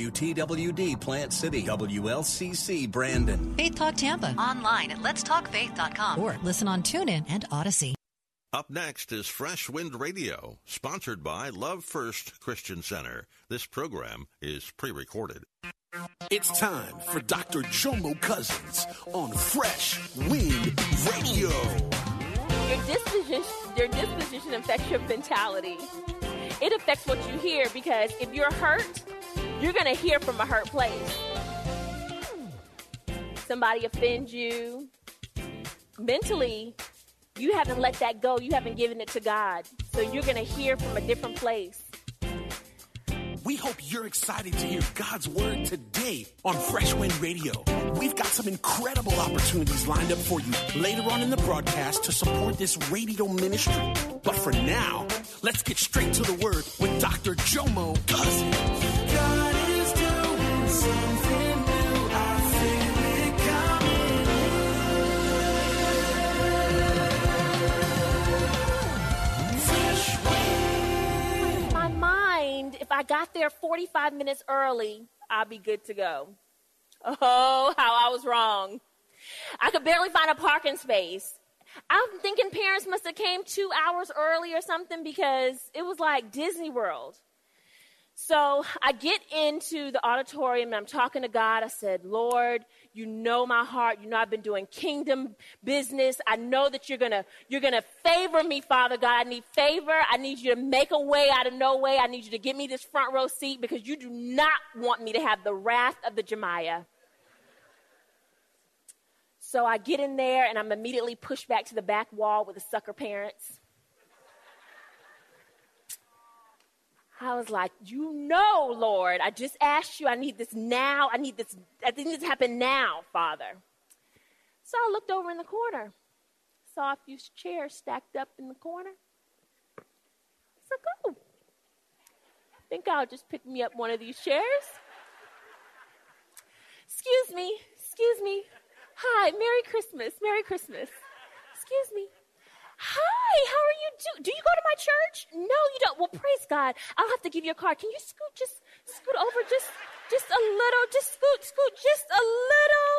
WTWD Plant City, WLCC Brandon. Faith Talk Tampa. Online at letstalkfaith.com or listen on TuneIn and Odyssey. Up next is Fresh Wind Radio, sponsored by Love First Christian Center. This program is pre recorded. It's time for Dr. Jomo Cousins on Fresh Wind Radio. Your disposition, your disposition affects your mentality. It affects what you hear because if you're hurt, you're going to hear from a hurt place. Somebody offends you. Mentally, you haven't let that go. You haven't given it to God. So you're going to hear from a different place. We hope you're excited to hear God's word today on Fresh Wind Radio. We've got some incredible opportunities lined up for you later on in the broadcast to support this radio ministry. But for now, let's get straight to the word with Dr. Jomo Cousins. I got there 45 minutes early, I'll be good to go. Oh, how I was wrong. I could barely find a parking space. I'm thinking parents must have came two hours early or something because it was like Disney World. So I get into the auditorium and I'm talking to God. I said, Lord, you know my heart. You know I've been doing kingdom business. I know that you're gonna you're gonna favor me, Father God. I need favor. I need you to make a way out of no way. I need you to give me this front row seat because you do not want me to have the wrath of the Jemiah. So I get in there and I'm immediately pushed back to the back wall with the sucker parents. I was like, you know, Lord, I just asked you. I need this now. I need this. I think this happen now, Father. So I looked over in the corner, saw a few chairs stacked up in the corner. Said, "Oh, I think I'll just pick me up one of these chairs." Excuse me, excuse me. Hi, Merry Christmas, Merry Christmas. Excuse me. Hi, how are you doing? Do you go to my church? No, you don't. Well, praise God. I'll have to give you a card. Can you scoot just scoot over just just a little? Just scoot, scoot just a little.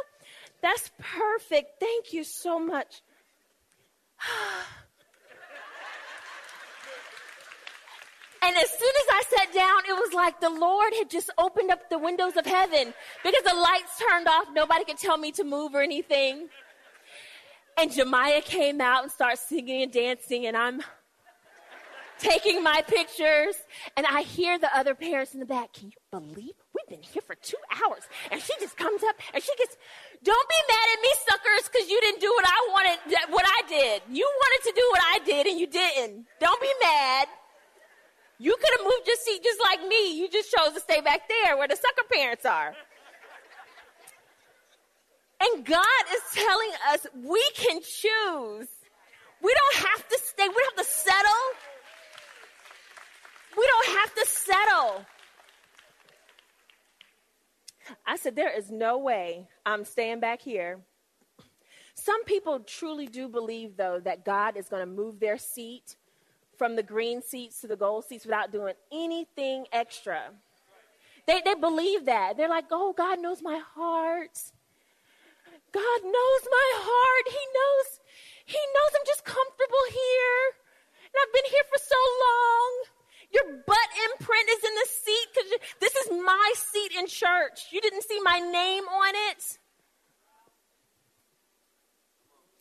That's perfect. Thank you so much. And as soon as I sat down, it was like the Lord had just opened up the windows of heaven because the lights turned off. Nobody could tell me to move or anything. And Jemiah came out and started singing and dancing, and I'm taking my pictures. And I hear the other parents in the back. Can you believe we've been here for two hours? And she just comes up and she gets, don't be mad at me, suckers, because you didn't do what I wanted, what I did. You wanted to do what I did, and you didn't. Don't be mad. You could have moved your seat just like me. You just chose to stay back there where the sucker parents are. And God is telling us we can choose. We don't have to stay, we don't have to settle. We don't have to settle. I said, There is no way I'm staying back here. Some people truly do believe, though, that God is going to move their seat from the green seats to the gold seats without doing anything extra. They, they believe that. They're like, oh, God knows my heart. God knows my heart. He knows, He knows I'm just comfortable here. And I've been here for so long. Your butt imprint is in the seat because this is my seat in church. You didn't see my name on it.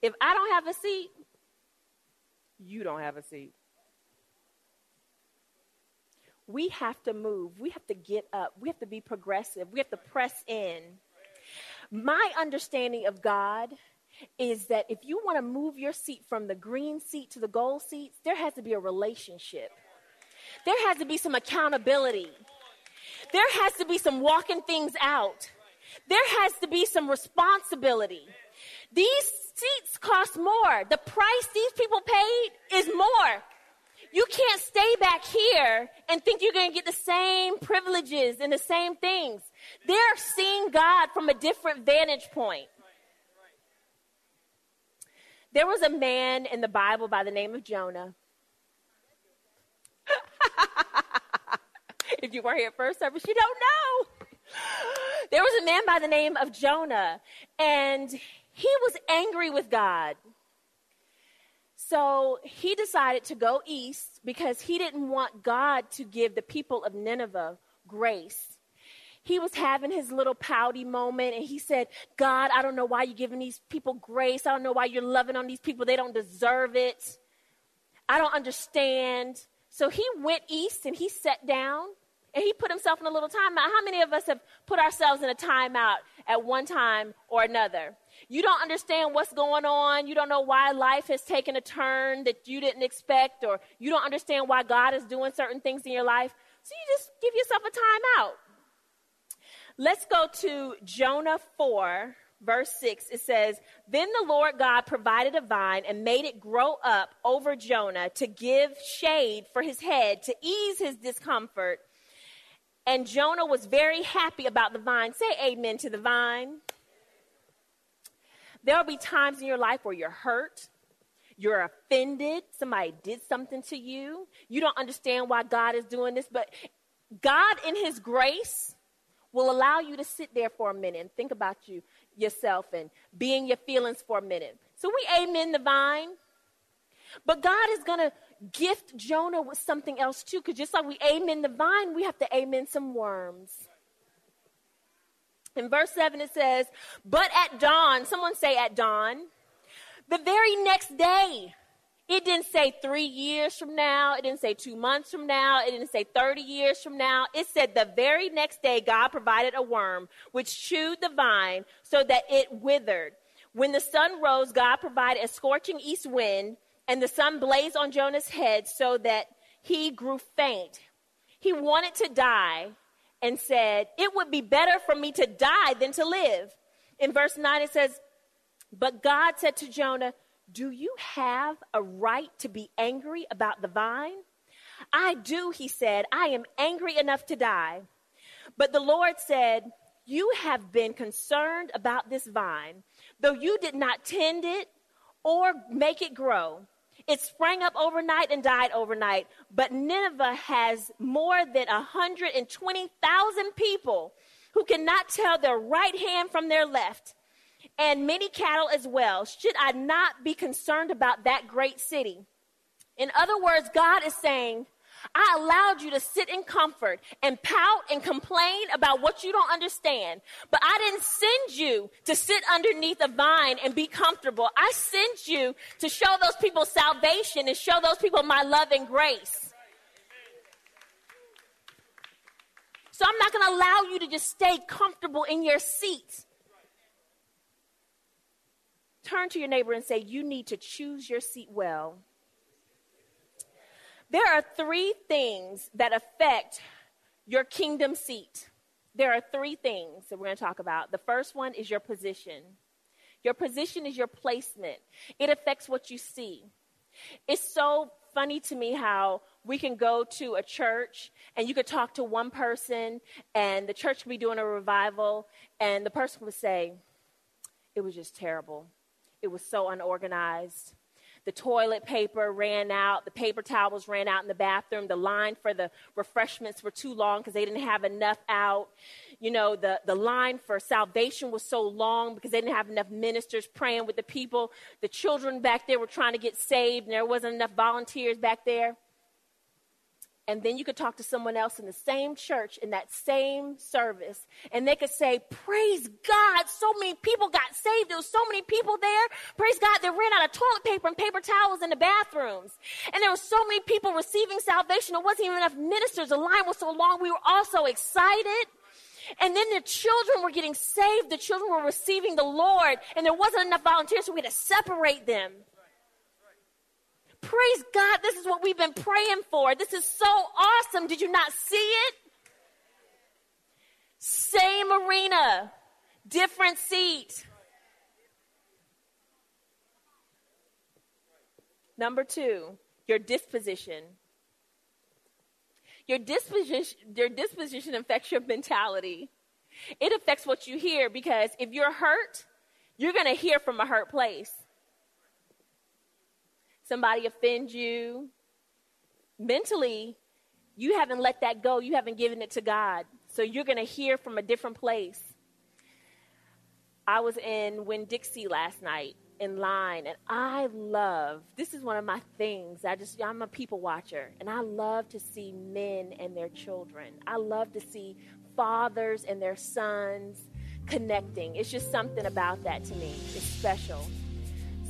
If I don't have a seat, you don't have a seat. We have to move. We have to get up. We have to be progressive. We have to press in. My understanding of God is that if you want to move your seat from the green seat to the gold seats, there has to be a relationship. There has to be some accountability. There has to be some walking things out. There has to be some responsibility. These seats cost more. The price these people paid is more. You can't stay back here and think you're going to get the same privileges and the same things. They're seeing God from a different vantage point. There was a man in the Bible by the name of Jonah. if you weren't here first service, you don't know. There was a man by the name of Jonah, and he was angry with God. So he decided to go east because he didn't want God to give the people of Nineveh grace. He was having his little pouty moment and he said, God, I don't know why you're giving these people grace. I don't know why you're loving on these people. They don't deserve it. I don't understand. So he went east and he sat down and he put himself in a little timeout. How many of us have put ourselves in a timeout at one time or another? You don't understand what's going on. You don't know why life has taken a turn that you didn't expect, or you don't understand why God is doing certain things in your life. So you just give yourself a timeout. Let's go to Jonah 4, verse 6. It says, Then the Lord God provided a vine and made it grow up over Jonah to give shade for his head, to ease his discomfort. And Jonah was very happy about the vine. Say amen to the vine. There'll be times in your life where you're hurt, you're offended, somebody did something to you, you don't understand why God is doing this, but God, in His grace, will allow you to sit there for a minute and think about you yourself and be in your feelings for a minute. So we amen the vine. But God is going to gift Jonah with something else too, because just like we amen the vine, we have to amen some worms. In verse 7, it says, But at dawn, someone say at dawn, the very next day, it didn't say three years from now. It didn't say two months from now. It didn't say 30 years from now. It said the very next day, God provided a worm which chewed the vine so that it withered. When the sun rose, God provided a scorching east wind, and the sun blazed on Jonah's head so that he grew faint. He wanted to die, and said, It would be better for me to die than to live. In verse 9, it says, But God said to Jonah, Do you have a right to be angry about the vine? I do, he said. I am angry enough to die. But the Lord said, You have been concerned about this vine, though you did not tend it or make it grow. It sprang up overnight and died overnight. But Nineveh has more than 120,000 people who cannot tell their right hand from their left, and many cattle as well. Should I not be concerned about that great city? In other words, God is saying, I allowed you to sit in comfort and pout and complain about what you don't understand. But I didn't send you to sit underneath a vine and be comfortable. I sent you to show those people salvation and show those people my love and grace. So I'm not going to allow you to just stay comfortable in your seat. Turn to your neighbor and say, You need to choose your seat well. There are three things that affect your kingdom seat. There are three things that we're going to talk about. The first one is your position. Your position is your placement, it affects what you see. It's so funny to me how we can go to a church and you could talk to one person and the church could be doing a revival and the person would say, It was just terrible. It was so unorganized. The toilet paper ran out. The paper towels ran out in the bathroom. The line for the refreshments were too long because they didn't have enough out. You know, the, the line for salvation was so long because they didn't have enough ministers praying with the people. The children back there were trying to get saved and there wasn't enough volunteers back there and then you could talk to someone else in the same church in that same service and they could say praise god so many people got saved. There was so many people there. Praise god they ran out of toilet paper and paper towels in the bathrooms. And there were so many people receiving salvation. There wasn't even enough ministers. The line was so long. We were all so excited. And then the children were getting saved. The children were receiving the lord. And there wasn't enough volunteers. So we had to separate them Praise God, this is what we've been praying for. This is so awesome. Did you not see it? Same arena, different seat. Number two, your disposition. Your disposition, your disposition affects your mentality. It affects what you hear because if you're hurt, you're going to hear from a hurt place. Somebody offends you. Mentally, you haven't let that go. You haven't given it to God. So you're going to hear from a different place. I was in Winn Dixie last night in line and I love this is one of my things. I just I'm a people watcher and I love to see men and their children. I love to see fathers and their sons connecting. It's just something about that to me. It's special.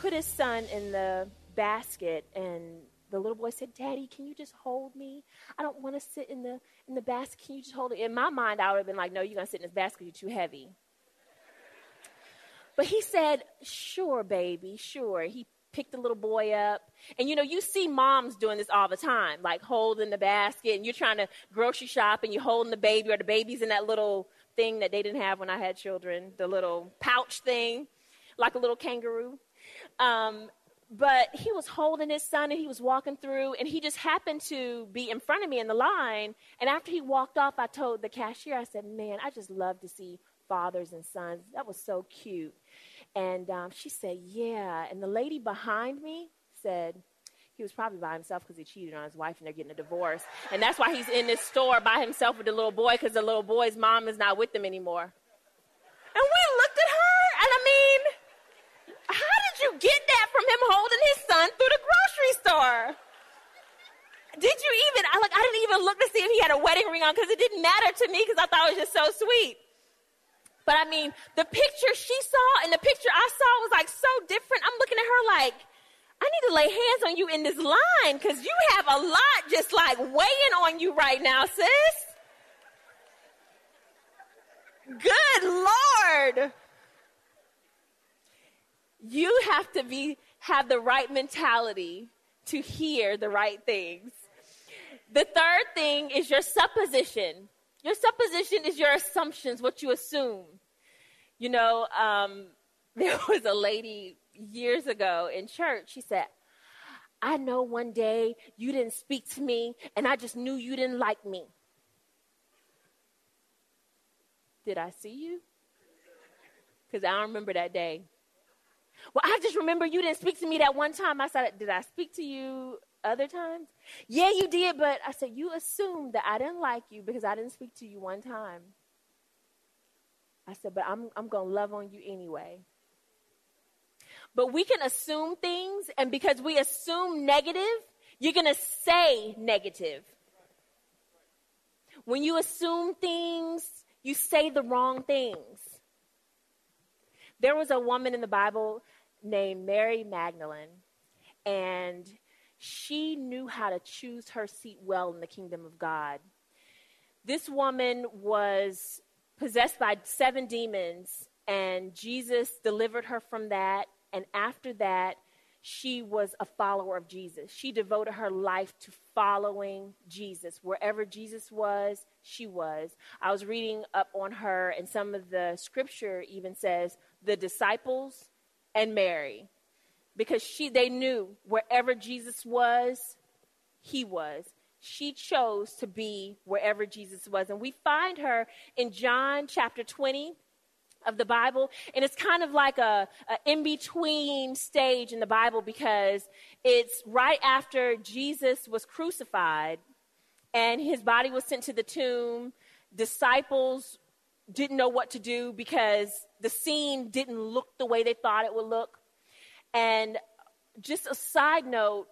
Put his son in the basket and the little boy said, Daddy, can you just hold me? I don't want to sit in the in the basket. Can you just hold it? In my mind, I would have been like, No, you're gonna sit in this basket, you're too heavy. But he said, Sure, baby, sure. He picked the little boy up. And you know, you see moms doing this all the time, like holding the basket and you're trying to grocery shop and you're holding the baby or the baby's in that little thing that they didn't have when I had children, the little pouch thing, like a little kangaroo. Um, but he was holding his son and he was walking through and he just happened to be in front of me in the line. And after he walked off, I told the cashier, I said, man, I just love to see fathers and sons. That was so cute. And um, she said, Yeah. And the lady behind me said, he was probably by himself because he cheated on his wife and they're getting a divorce. And that's why he's in this store by himself with the little boy because the little boy's mom is not with him anymore. And we looked at her, and I mean, how did you get that from him holding his son through the grocery store? Did you even, I, like, I didn't even look to see if he had a wedding ring on because it didn't matter to me because I thought it was just so sweet. But I mean, the picture she saw and the picture I saw was like so different. I'm looking at her like, I need to lay hands on you in this line because you have a lot just like weighing on you right now, sis. Good Lord. You have to be have the right mentality to hear the right things. The third thing is your supposition. Your supposition is your assumptions, what you assume. You know, um, there was a lady years ago in church. She said, I know one day you didn't speak to me, and I just knew you didn't like me. Did I see you? Because I remember that day. Well, I just remember you didn't speak to me that one time. I said, Did I speak to you other times? Yeah, you did, but I said, You assumed that I didn't like you because I didn't speak to you one time. I said, But I'm, I'm going to love on you anyway. But we can assume things, and because we assume negative, You're going to say negative. When you assume things, you say the wrong things. There was a woman in the Bible named Mary Magdalene, and she knew how to choose her seat well in the kingdom of God. This woman was possessed by seven demons, and Jesus delivered her from that. And after that, she was a follower of Jesus. She devoted her life to following Jesus. Wherever Jesus was, she was. I was reading up on her, and some of the scripture even says the disciples and Mary, because she they knew wherever Jesus was, he was. She chose to be wherever Jesus was, and we find her in John chapter twenty of the Bible, and it's kind of like a, a in between stage in the Bible because it's right after Jesus was crucified and his body was sent to the tomb. Disciples didn't know what to do because the scene didn't look the way they thought it would look. And just a side note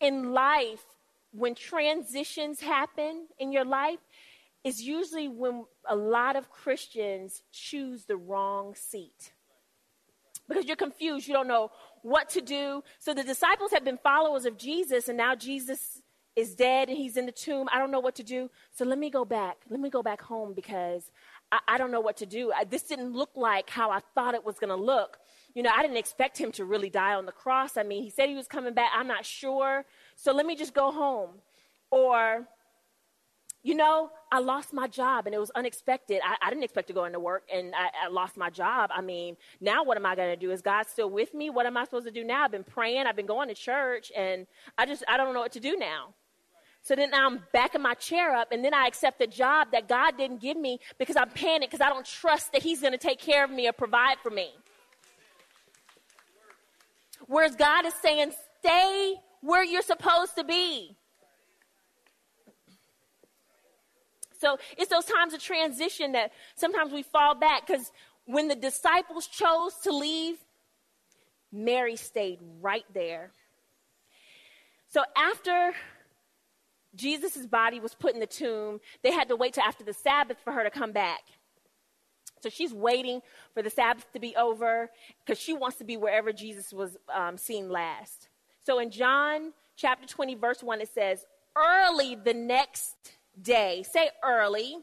in life, when transitions happen in your life, is usually when a lot of Christians choose the wrong seat. Because you're confused, you don't know what to do. So the disciples have been followers of Jesus, and now Jesus is dead and he's in the tomb. I don't know what to do. So let me go back. Let me go back home because I, I don't know what to do. I, this didn't look like how I thought it was going to look. You know, I didn't expect him to really die on the cross. I mean, he said he was coming back. I'm not sure. So let me just go home. Or, you know, I lost my job and it was unexpected. I, I didn't expect to go into work and I, I lost my job. I mean, now what am I going to do? Is God still with me? What am I supposed to do now? I've been praying, I've been going to church, and I just, I don't know what to do now. So then I'm backing my chair up, and then I accept a job that God didn't give me because I'm panicked because I don't trust that He's going to take care of me or provide for me. Whereas God is saying, stay where you're supposed to be. So it's those times of transition that sometimes we fall back because when the disciples chose to leave, Mary stayed right there. So after Jesus' body was put in the tomb, they had to wait till after the Sabbath for her to come back. So she's waiting for the Sabbath to be over because she wants to be wherever Jesus was um, seen last. So in John chapter 20, verse 1, it says, Early the next day, say early,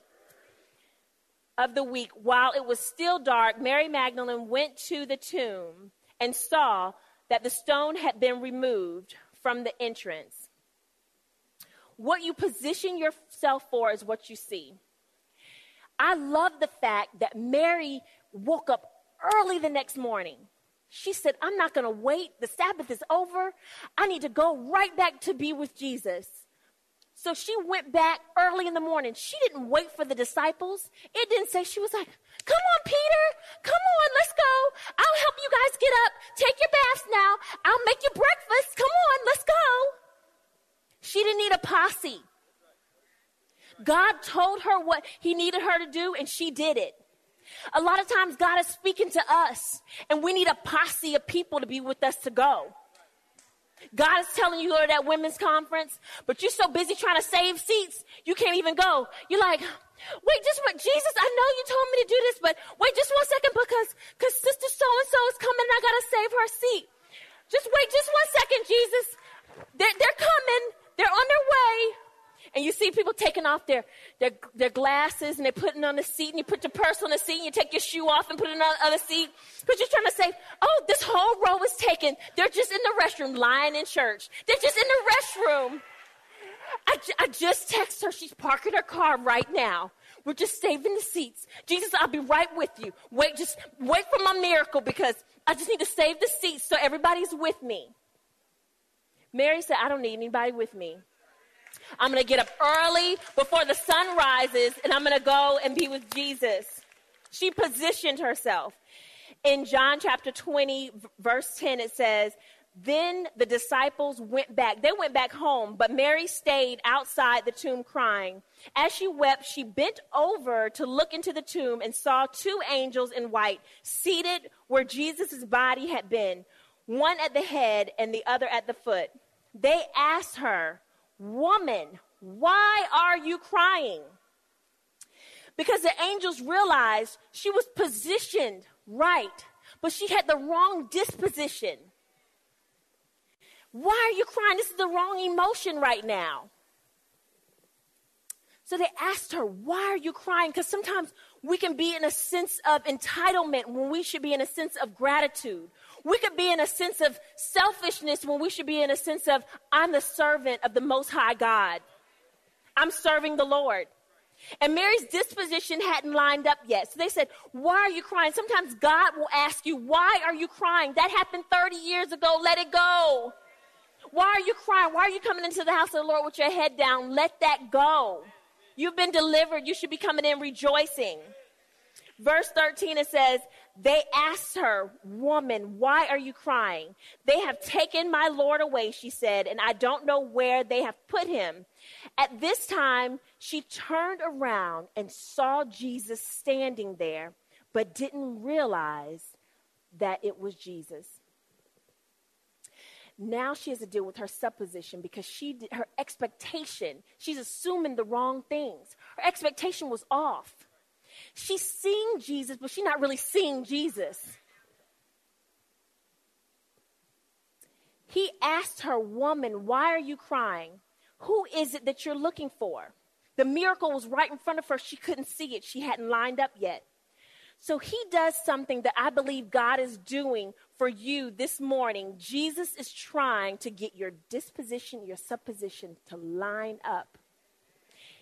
of the week, while it was still dark, Mary Magdalene went to the tomb and saw that the stone had been removed from the entrance. What you position yourself for is what you see. I love the fact that Mary woke up early the next morning. She said, I'm not going to wait. The Sabbath is over. I need to go right back to be with Jesus. So she went back early in the morning. She didn't wait for the disciples. It didn't say, she was like, Come on, Peter. Come on, let's go. I'll help you guys get up. Take your baths now. I'll make you breakfast. Come on, let's go. She didn't need a posse. God told her what he needed her to do, and she did it. A lot of times, God is speaking to us, and we need a posse of people to be with us to go. God is telling you go to that women's conference, but you're so busy trying to save seats, you can't even go. You're like, wait, just what, Jesus, I know you told me to do this, but wait just one second because, because sister so and so is coming and I got to save her seat. Just wait just one second, Jesus. They're, they're coming. They're on their way. And you see people taking off their, their, their glasses and they're putting on the seat and you put your purse on the seat and you take your shoe off and put it on the other seat because you're trying to say, oh, this whole row is taken. They're just in the restroom lying in church. They're just in the restroom. I, I just text her. She's parking her car right now. We're just saving the seats. Jesus, I'll be right with you. Wait, just wait for my miracle because I just need to save the seats so everybody's with me. Mary said, I don't need anybody with me. I'm going to get up early before the sun rises and I'm going to go and be with Jesus. She positioned herself. In John chapter 20, verse 10, it says, Then the disciples went back. They went back home, but Mary stayed outside the tomb crying. As she wept, she bent over to look into the tomb and saw two angels in white seated where Jesus' body had been, one at the head and the other at the foot. They asked her, Woman, why are you crying? Because the angels realized she was positioned right, but she had the wrong disposition. Why are you crying? This is the wrong emotion right now. So they asked her, Why are you crying? Because sometimes we can be in a sense of entitlement when we should be in a sense of gratitude. We could be in a sense of selfishness when we should be in a sense of, I'm the servant of the Most High God. I'm serving the Lord. And Mary's disposition hadn't lined up yet. So they said, Why are you crying? Sometimes God will ask you, Why are you crying? That happened 30 years ago. Let it go. Why are you crying? Why are you coming into the house of the Lord with your head down? Let that go. You've been delivered. You should be coming in rejoicing. Verse 13, it says, They asked her, Woman, why are you crying? They have taken my Lord away, she said, and I don't know where they have put him. At this time, she turned around and saw Jesus standing there, but didn't realize that it was Jesus. Now she has to deal with her supposition because she did, her expectation, she's assuming the wrong things. Her expectation was off. She's seeing Jesus, but she's not really seeing Jesus. He asked her, Woman, why are you crying? Who is it that you're looking for? The miracle was right in front of her. She couldn't see it, she hadn't lined up yet. So he does something that I believe God is doing for you this morning. Jesus is trying to get your disposition, your supposition to line up.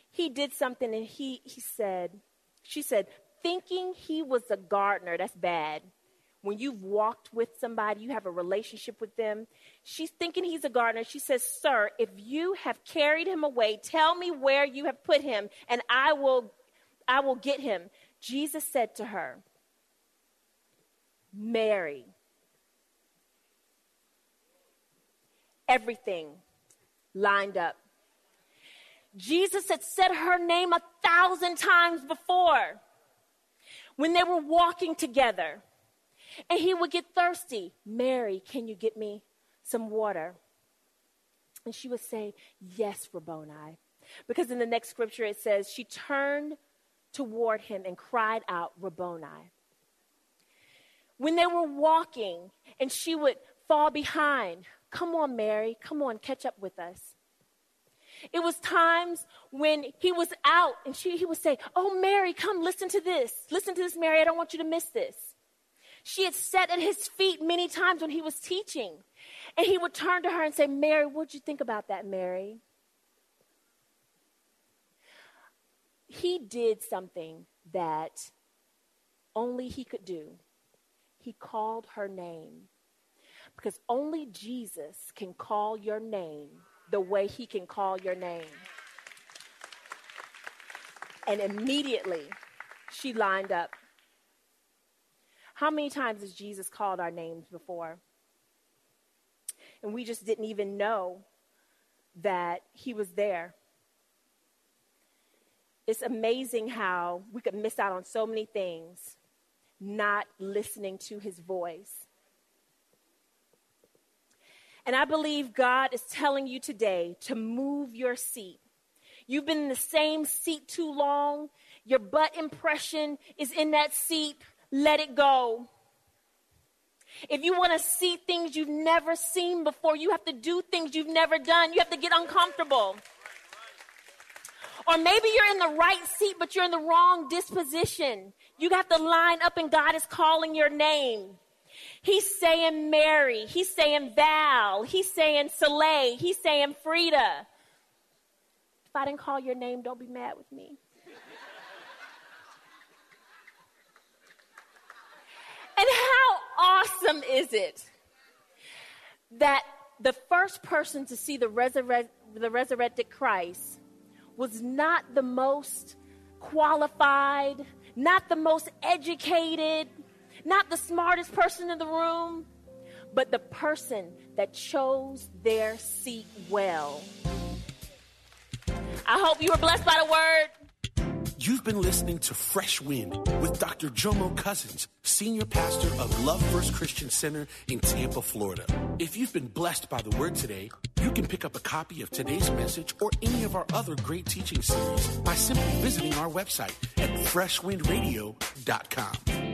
He did something and he, he said, she said, thinking he was a gardener, that's bad. When you've walked with somebody, you have a relationship with them. She's thinking he's a gardener. She says, Sir, if you have carried him away, tell me where you have put him, and I will I will get him. Jesus said to her, Mary. Everything lined up. Jesus had said her name a thousand times before when they were walking together. And he would get thirsty. Mary, can you get me some water? And she would say, Yes, Rabboni. Because in the next scripture it says, She turned toward him and cried out, Rabboni. When they were walking and she would fall behind, Come on, Mary, come on, catch up with us. It was times when he was out and she, he would say, Oh, Mary, come listen to this. Listen to this, Mary. I don't want you to miss this. She had sat at his feet many times when he was teaching. And he would turn to her and say, Mary, what'd you think about that, Mary? he did something that only he could do. He called her name. Because only Jesus can call your name the way he can call your name. And immediately she lined up. How many times has Jesus called our names before? And we just didn't even know that he was there it's amazing how we could miss out on so many things not listening to his voice. And I believe God is telling you today to move your seat. You've been in the same seat too long. Your butt impression is in that seat. Let it go. If you want to see things you've never seen before, you have to do things you've never done. You have to get uncomfortable. Or maybe you're in the right seat, but you're in the wrong disposition. You have to line up and God is calling your name. He's saying Mary. He's saying Val. He's saying Soleil. He's saying Frida. If I didn't call your name, don't be mad with me. and how awesome is it that the first person to see the, resurre- the resurrected Christ was not the most qualified, not the most educated, not the smartest person in the room, but the person that chose their seat well. I hope you were blessed by the word. You've been listening to Fresh Wind with Dr. Jomo Cousins, Senior Pastor of Love First Christian Center in Tampa, Florida. If you've been blessed by the word today, you can pick up a copy of today's message or any of our other great teaching series by simply visiting our website at freshwindradio.com.